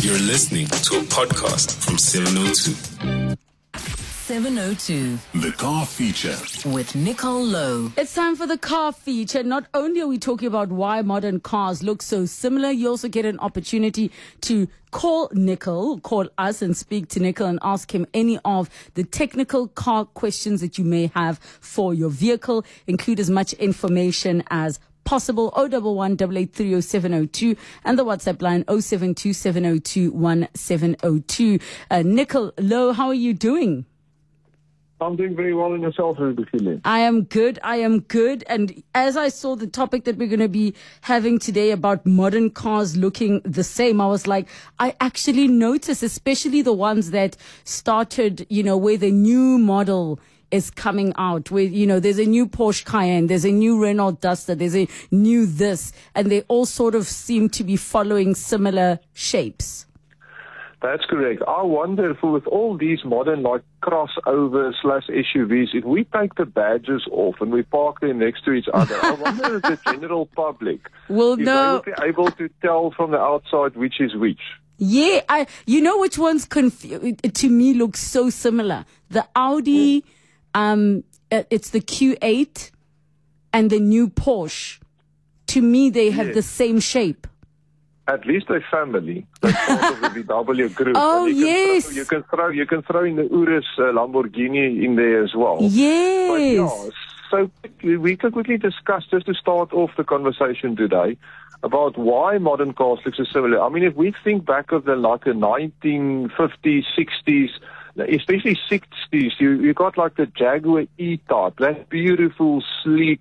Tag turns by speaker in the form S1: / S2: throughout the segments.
S1: You're listening to a podcast from 702.
S2: 702
S1: The car feature.
S2: with Nicol Louw.
S3: It's time for the car feature. Not only are we talking about why modern cars look so similar, you also get an opportunity to call Nicol, call us and speak to Nicol and ask him any of the technical car questions that you may have for your vehicle. Include as much information as possible 011 883 0702 and the WhatsApp line 072 702 1702. Uh, Nicol Louw, how are you doing?
S4: I'm doing very well in yourself, Ruby
S3: I am good. I am good. And as I saw the topic that we're going to be having today about modern cars looking the same, I was like, I actually noticed, especially the ones that started, you know, where the new model is coming out with, you know, there's a new Porsche Cayenne, there's a new Renault Duster, there's a new this, and they all sort of seem to be following similar shapes.
S4: That's correct. I wonder if with all these modern like crossover slash SUVs, if we take the badges off and we park them next to each other, I wonder if the general public will
S3: no.
S4: they be able to tell from the outside which is which.
S3: Yeah, I. You know which ones confu- to me look so similar. The Audi, um, uh, it's the Q8, and the new Porsche. To me, they have
S4: Yes.
S3: the same shape.
S4: At least a family. That's part of the VW group.
S3: Oh,
S4: you can
S3: yes.
S4: Throw, you can throw you can throw in the Urus uh, Lamborghini in there as well. But
S3: Yes.
S4: yeah, so we can quickly discuss just to start off the conversation today about why modern cars look so similar. I mean, if we think back of the like the 1950s, 60s, especially 60s, you you got like the Jaguar E-Type, that beautiful, sleek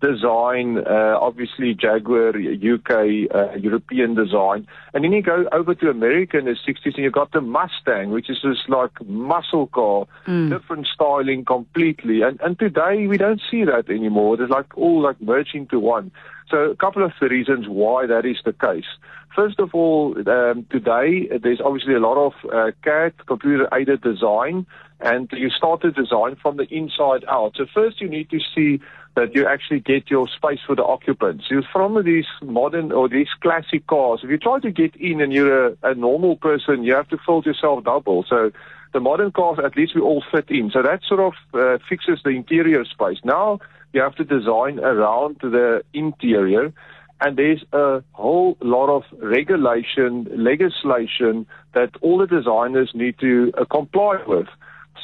S4: design, uh, obviously Jaguar UK uh, European design, and then you go over to America in the 60s and you got the Mustang, which is this like muscle car, different styling completely. And and today we don't see that anymore. It's like all like merging to one. So a couple of the reasons why that is the case. First of all, um, today there's obviously a lot of uh, CAD, computer-aided design, and you start to design from the inside out. So first you need to see that you actually get your space for the occupants. You from these modern or these classic cars, if you try to get in and you're a, a normal person, you have to fold yourself double. So the modern cars, at least we all fit in. So that sort of uh, fixes the interior space. Now you have to design around the interior. And there's a whole lot of regulation, legislation that all the designers need to uh, comply with.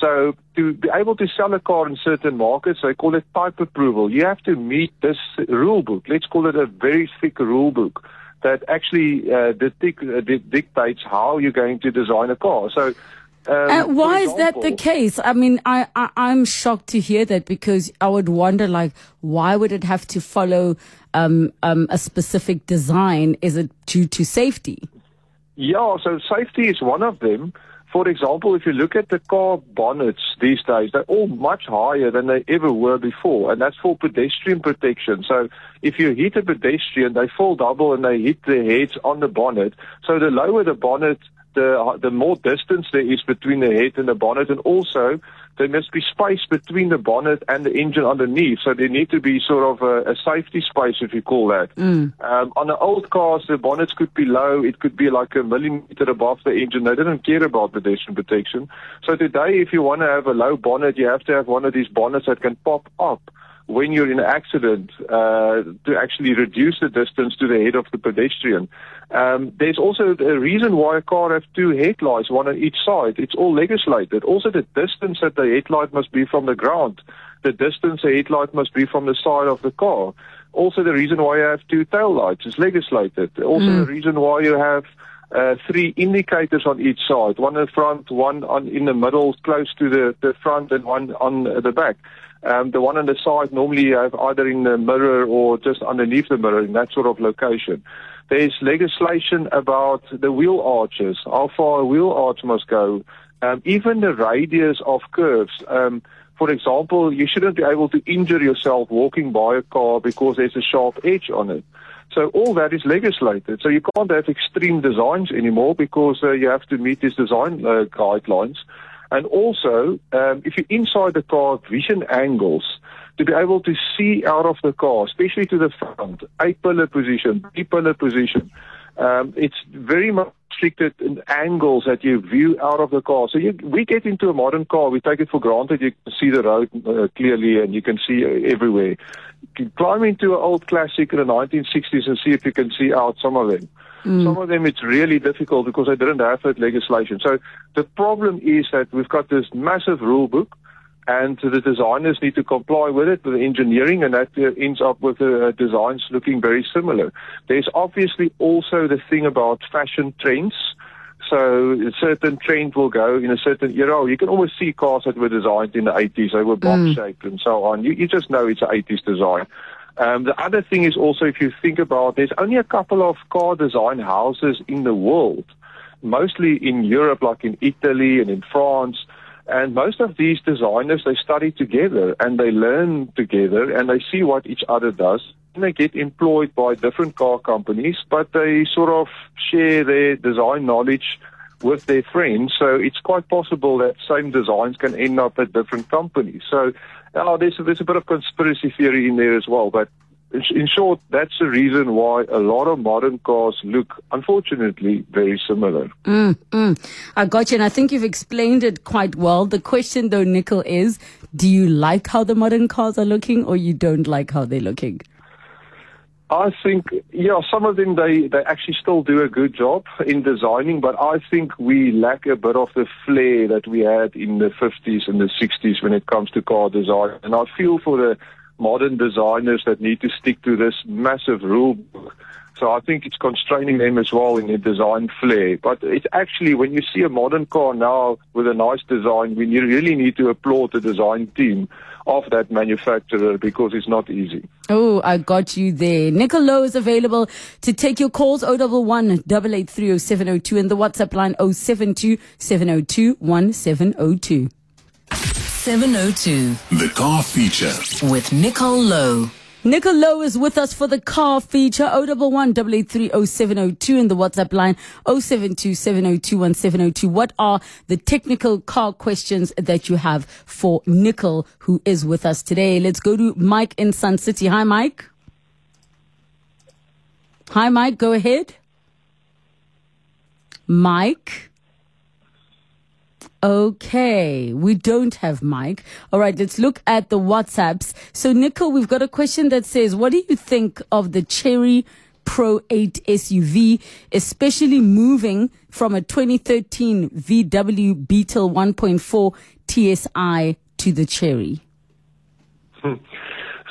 S4: So to be able to sell a car in certain markets, they call it type approval. You have to meet this rule book. Let's call it a very thick rule book that actually uh, dic- uh, dictates how you're going to design a car. So um,
S3: Uh, why is that the case? I mean, I, I I'm shocked to hear that because I would wonder, like, why would it have to follow um, um, a specific design? Is it due to safety?
S4: Yeah, so safety is one of them. For example, if you look at the car bonnets these days, they're all much higher than they ever were before, and that's for pedestrian protection. So if you hit a pedestrian, they fall double and they hit their heads on the bonnet. So the lower the bonnet, the the more distance there is between the head and the bonnet, and also there must be space between the bonnet and the engine underneath. So there need to be sort of a, a safety space, if you call that. Um, on the old cars, the bonnets could be low. It could be like a millimeter above the engine. They didn't care about pedestrian protection. So today, if you want to have a low bonnet, you have to have one of these bonnets that can pop up when you're in an accident uh, to actually reduce the distance to the head of the pedestrian. Um, there's also a reason why a car has two headlights, one on each side. It's all legislated. Also, the distance that the headlight must be from the ground. The distance the headlight must be from the side of the car. Also, the reason why you have two tail lights is legislated. Also, the reason why you have uh, three indicators on each side, one in the front, one on in the middle, close to the, the front, and one on the back. Um, the one on the side normally you have either in the mirror or just underneath the mirror in that sort of location. There's legislation about the wheel arches, how far a wheel arch must go, um, even the radius of curves. Um, for example, you shouldn't be able to injure yourself walking by a car because there's a sharp edge on it. So all that is legislated. So you can't have extreme designs anymore because uh, you have to meet these design uh, guidelines. And also, um, if you're inside the car, vision angles to be able to see out of the car, especially to the front, A pillar position, B pillar position. Um, it's very much restricted angles that you view out of the car. So you, we get into a modern car, we take it for granted you can see the road uh, clearly and you can see everywhere. You climb into an old classic in the 1960s and see if you can see out some of them. Mm. Some of them it's really difficult because they didn't have that legislation. So the problem is that we've got this massive rule book and the designers need to comply with it, with the engineering, and that uh, ends up with the uh, designs looking very similar. There's obviously also the thing about fashion trends. So a certain trend will go in a certain era. You can almost see cars that were designed in the 80s. They were box shaped mm. and so on. You, you just know it's an 80s design. Um, the other thing is also if you think about, there's only a couple of car design houses in the world, mostly in Europe, like in Italy and in France and most of these designers, they study together and they learn together and they see what each other does. And they get employed by different car companies, but they sort of share their design knowledge with their friends. So it's quite possible that same designs can end up at different companies. So there's, there's a bit of conspiracy theory in there as well, but in short, that's the reason why a lot of modern cars look, unfortunately, very similar.
S3: Mm, mm. I got you, and I think you've explained it quite well. The question, though, Nicol, is do you like how the modern cars are looking, or you don't like how they're looking?
S4: I think, yeah, some of them they, they actually still do a good job in designing, but I think we lack a bit of the flair that we had in the 50s and the 60s when it comes to car design. And I feel for the modern designers that need to stick to this massive rule book. So I think it's constraining them as well in their design flair. But it's actually, when you see a modern car now with a nice design, we really need to applaud the design team of that manufacturer because it's not easy.
S3: Oh, I got you there. Nicol Louw is available to take your calls 011 883 0702 and the WhatsApp line 072 702 1702.
S2: 702.
S1: The Car Feature.
S2: With Nicol Louw.
S3: Nicol Louw is with us for the car feature 011 8830702 in the WhatsApp line 0727021702. What are the technical car questions that you have for Nicol, who is with us today? Let's go to Mike in Sun City. Hi, Mike. Hi, Mike. Go ahead. Mike. Okay, we don't have Mike. All right, let's look at the WhatsApps. So, Nicol, we've got a question that says, What do you think of the Chery Pro 8 SUV, especially moving from a 2013 VW Beetle 1.4 TSI to the Chery?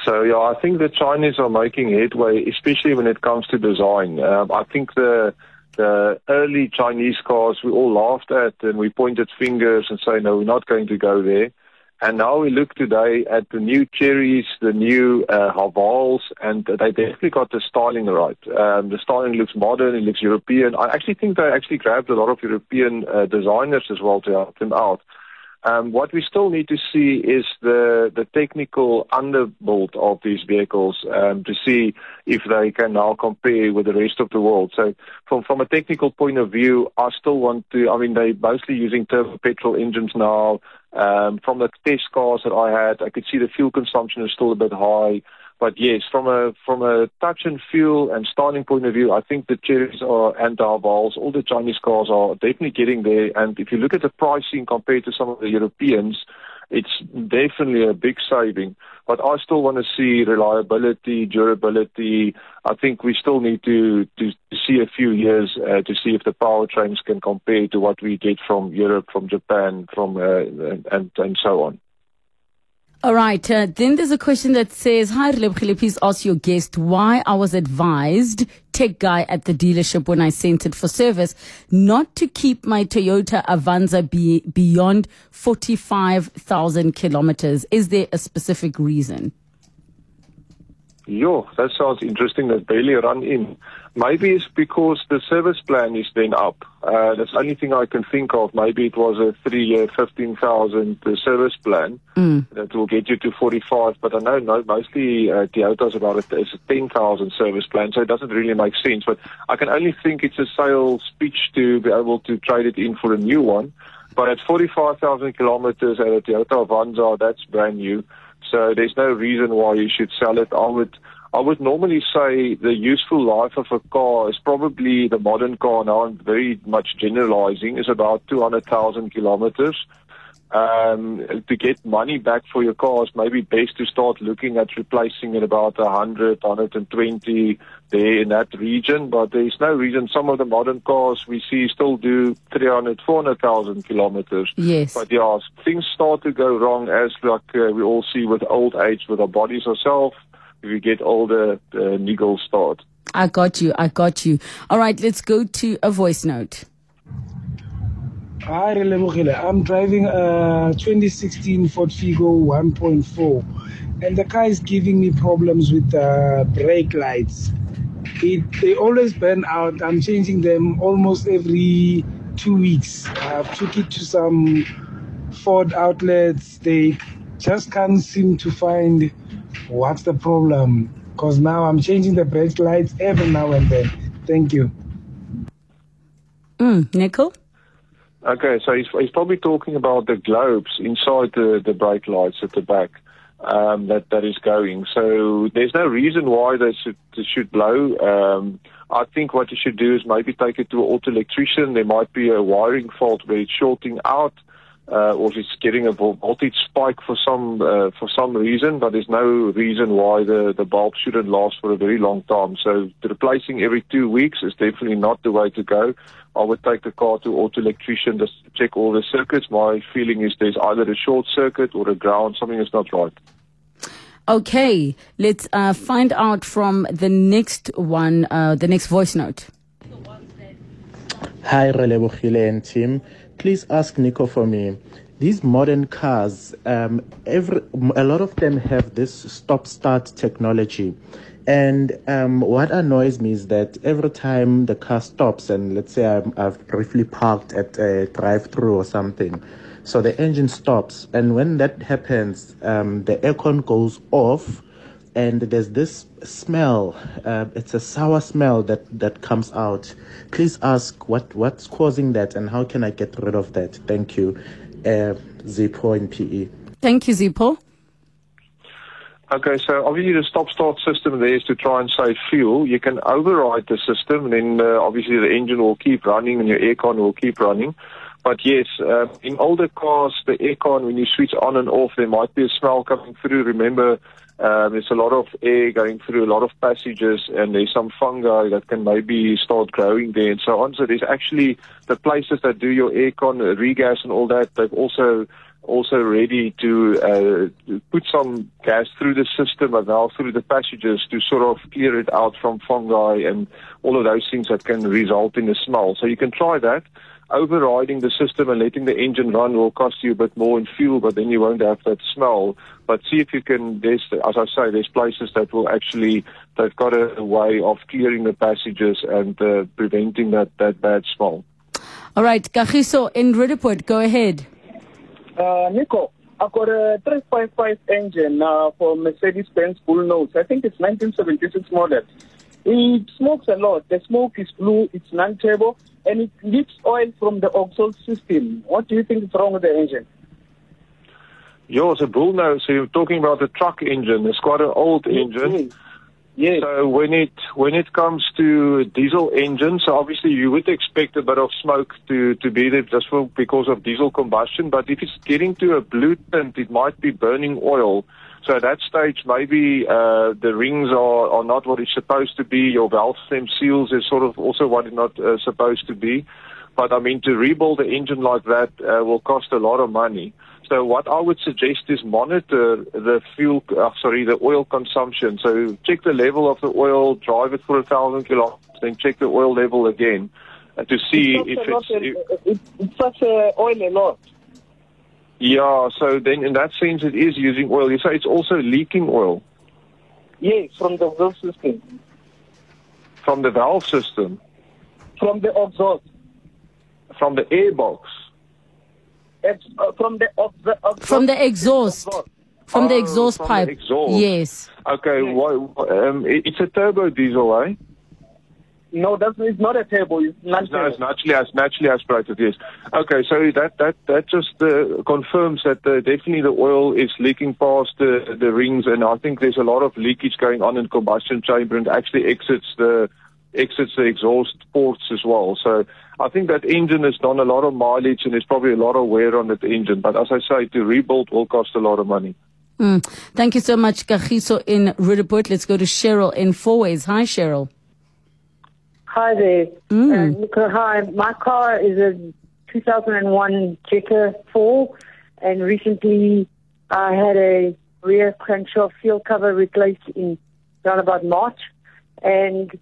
S4: So yeah, I think the Chinese are making headway, especially when it comes to design. Um, I think the the early Chinese cars we all laughed at and we pointed fingers and say, no, we're not going to go there. And now we look today at the new Cherys, the new uh, Havals, and they definitely got the styling right. Um, the styling looks modern, it looks European. I actually think they actually grabbed a lot of European uh, designers as well to help them out. Um, what we still need to see is the, the technical underbuild of these vehicles um, to see if they can now compare with the rest of the world. So from, from a technical point of view, I still want to, I mean, they're mostly using turbo petrol engines now. Um, from the test cars that I had, I could see the fuel consumption is still a bit high. But yes, from a from a touch and feel and styling point of view, I think the Cherys are and all the Chinese cars are definitely getting there. And if you look at the pricing compared to some of the Europeans, it's definitely a big saving. But I still want to see reliability, durability. I think we still need to to, to see a few years uh, to see if the powertrains can compare to what we get from Europe, from Japan, from uh, and and so on.
S3: All right. Uh, then there's a question that says, Hi, Relebogile, please ask your guest why I was advised, tech guy at the dealership when I sent it for service, not to keep my Toyota Avanza be beyond 45,000 kilometers. Is there a specific reason?
S4: Yeah, that sounds interesting. That barely run in. Maybe it's because the service plan is then up. Uh, that's the only thing I can think of. Maybe it was a three-year, 15,000 uh, service plan mm. that will get you to 45. But I know no, mostly uh, Toyota's about it. It's a 10,000 service plan, so it doesn't really make sense. But I can only think it's a sales pitch to be able to trade it in for a new one. But at 45,000 kilometers at a Toyota Avanza, that's brand new. So there's no reason why you should sell it. I would I would normally say the useful life of a car is probably the modern car. Now I'm very much generalizing. Is about 200,000 kilometers. Um, to get money back for your cars, maybe best to start looking at replacing it about 100, 120 there in that region. But there's no reason some of the modern cars we see still do 300, 400,000 kilometers.
S3: Yes.
S4: But yeah, things start to go wrong as like uh, we all see with old age with our bodies ourselves. If we get older, the niggles start.
S3: I got you. I got you. All right, let's go to a voice note.
S5: Hi, Relebogile. I'm driving uh, a 2016 Ford Figo 1.4, and the car is giving me problems with the brake lights. It, they always burn out. I'm changing them almost every two weeks. I've took it to some Ford outlets. They just can't seem to find what's the problem. Because now I'm changing the brake lights every now and then. Thank you.
S3: Mm, Nicol?
S4: Okay, so he's, he's probably talking about the globes inside the, the brake lights at the back um, that, that is going. So there's no reason why they should, they should blow. Um, I think what you should do is maybe take it to an auto electrician. There might be a wiring fault where it's shorting out. Uh, or it's getting a voltage spike for some uh, for some reason, but there's no reason why the, the bulb shouldn't last for a very long time. So replacing every two weeks is definitely not the way to go. I would take the car to auto electrician just to check all the circuits. My feeling is there's either a short circuit or a ground. Something is not right.
S3: Okay, let's uh, find out from the next one, uh, the next voice note.
S6: Hi, Relebogile and team. Please ask Nico for me. These modern cars, um, every a lot of them have this stop-start technology, and um, what annoys me is that every time the car stops, and let's say i have briefly parked at a drive-through or something, so the engine stops, and when that happens, um, the aircon goes off, and there's this smell. Uh, it's a sour smell that that comes out. Please ask what what's causing that and how can I get rid of that? Thank you, uh, Zippo in PE.
S3: Thank you, Zippo.
S4: Okay, so obviously the stop-start system there is to try and save fuel. You can override the system, and then uh, obviously the engine will keep running and your aircon will keep running. But yes, uh, in older cars, the aircon, when you switch on and off, there might be a smell coming through. Remember, um, there's a lot of air going through a lot of passages, and there's some fungi that can maybe start growing there and so on. So there's actually the places that do your aircon, uh, regas, and all that. They've also also ready to, uh, put some gas through the system and now through the passages to sort of clear it out from fungi and all of those things that can result in a smell. So you can try that overriding the system and letting the engine run will cost you a bit more in fuel, but then you won't have that smell. But see if you can, there's, as I say, there's places that will actually, they've got a, a way of clearing the passages and uh, preventing that, that bad smell.
S3: All right, Kagiso in Roodepoort, go ahead.
S7: Uh, Nico, I've got a 355 engine uh, for Mercedes-Benz Bullnose. I think it's 1976 model. It smokes a lot. The smoke is blue, it's non-turbo, and it leaks oil from the exhaust system. What do you think is wrong with the engine?
S4: It's a Bullnose. So you're talking about the truck engine. It's quite an old engine.
S7: Yes.
S4: So when it when it comes to diesel engines, so obviously you would expect a bit of smoke to to be there just for, because of diesel combustion. But if it's getting to a blue tint, it might be burning oil. So at that stage, maybe uh, the rings are, are not what it's supposed to be. Your valve stem seals is sort of also what it's not uh, supposed to be. But I mean, to rebuild the engine like that uh, will cost a lot of money. So what I would suggest is monitor the fuel, uh, sorry, the oil consumption. So check the level of the oil, drive it for a thousand kilometers, then check the oil level again uh, to see
S7: it
S4: if
S7: it's,
S4: it's. If,
S7: it, it sucks uh, oil a lot.
S4: Yeah, so then in that sense it is using oil. You say it's also leaking oil
S7: Yes, from the valve system,
S4: from the valve system,
S7: from the exhaust,
S4: from the airbox.
S7: Ex- uh, from the ex- the exhaust.
S3: From the exhaust. From the
S4: Oh,
S3: exhaust
S4: from the
S3: pipe.
S4: exhaust.
S3: Yes.
S4: Okay,
S7: Yes.
S4: why, um, it's a turbo diesel, eh?
S7: No, that's it's not a table. It's not
S4: No, it's naturally as naturally aspirated. Yes. Okay, so that that that just uh, confirms that uh, definitely the oil is leaking past the the rings, and I think there's a lot of leakage going on in combustion chamber and actually exits the exits the exhaust ports as well. So I think that engine has done a lot of mileage and there's probably a lot of wear on that engine. But as I say, to rebuild will cost a lot of money.
S3: Mm. Thank you so much, Kagiso in Roodepoort. Let's go to Cheryl in Fourways. Hi, Cheryl.
S8: Hi there.
S3: Mm.
S8: Uh, Nico, hi. My car is a 2001 Jetta 4, and recently I had a rear crankshaft seal cover replaced in around about March, and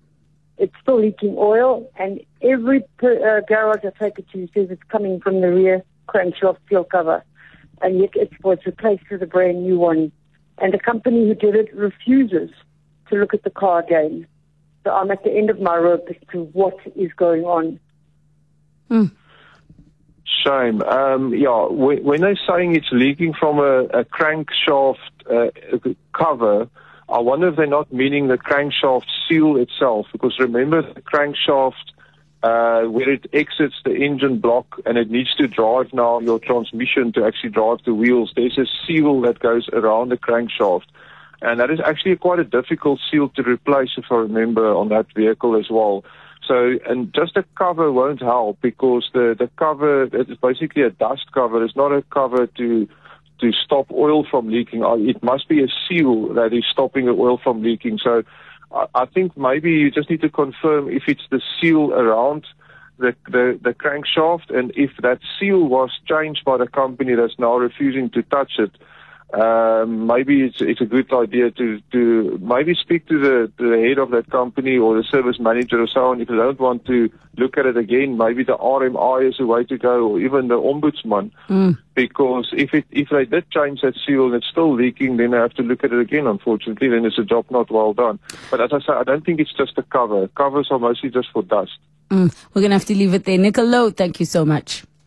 S8: it's still leaking oil. And every per, uh, garage I take it to says it's coming from the rear crankshaft seal cover, and yet it was replaced with a brand new one. And the company who did it refuses to look at the car again. So I'm at the end of my rope as to what is going on.
S4: Shame. Um, yeah, when, when they're saying it's leaking from a, a crankshaft uh, cover, I wonder if they're not meaning the crankshaft seal itself, because remember the crankshaft uh, where it exits the engine block and it needs to drive now your transmission to actually drive the wheels. There's a seal that goes around the crankshaft. And that is actually quite a difficult seal to replace, if I remember, on that vehicle as well. So, and just a cover won't help because the, the cover, it is basically a dust cover. It's not a cover to, to stop oil from leaking. It must be a seal that is stopping the oil from leaking. So I, I think maybe you just need to confirm if it's the seal around the, the, the crankshaft and if that seal was changed by the company that's now refusing to touch it um, maybe it's it's a good idea to to maybe speak to the to the head of that company or the service manager or so on. If they don't want to look at it again, maybe the RMI is a way to go, or even the ombudsman. Because if it if they did change that seal and it's still leaking, then I have to look at it again. Unfortunately, then it's a job not well done. But as I say, I don't think it's just a cover. Covers are mostly just for dust.
S3: Mm. We're going to have to leave it there. Nicolo, thank you so much.